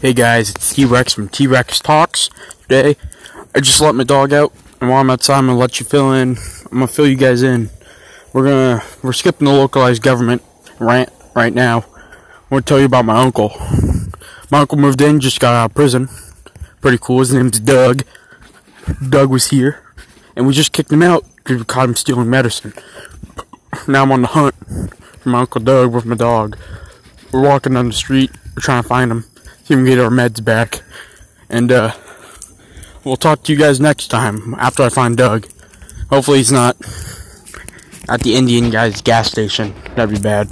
Hey guys, it's T-Rex from T-Rex Talks. Today, I just let my dog out, and while I'm outside, I'm gonna let you fill in. I'm gonna fill you guys in. We're gonna we're skipping the localized government rant right now. I want to tell you about my uncle. My uncle moved in, just got out of prison. Pretty cool. His name's Doug. Doug was here, and we just kicked him out because we caught him stealing medicine. Now I'm on the hunt for my uncle Doug with my dog. We're walking down the street. We're trying to find him. We can get our meds back. And uh, we'll talk to you guys next time after I find Doug. Hopefully he's not at the Indian guy's gas station. That'd be bad.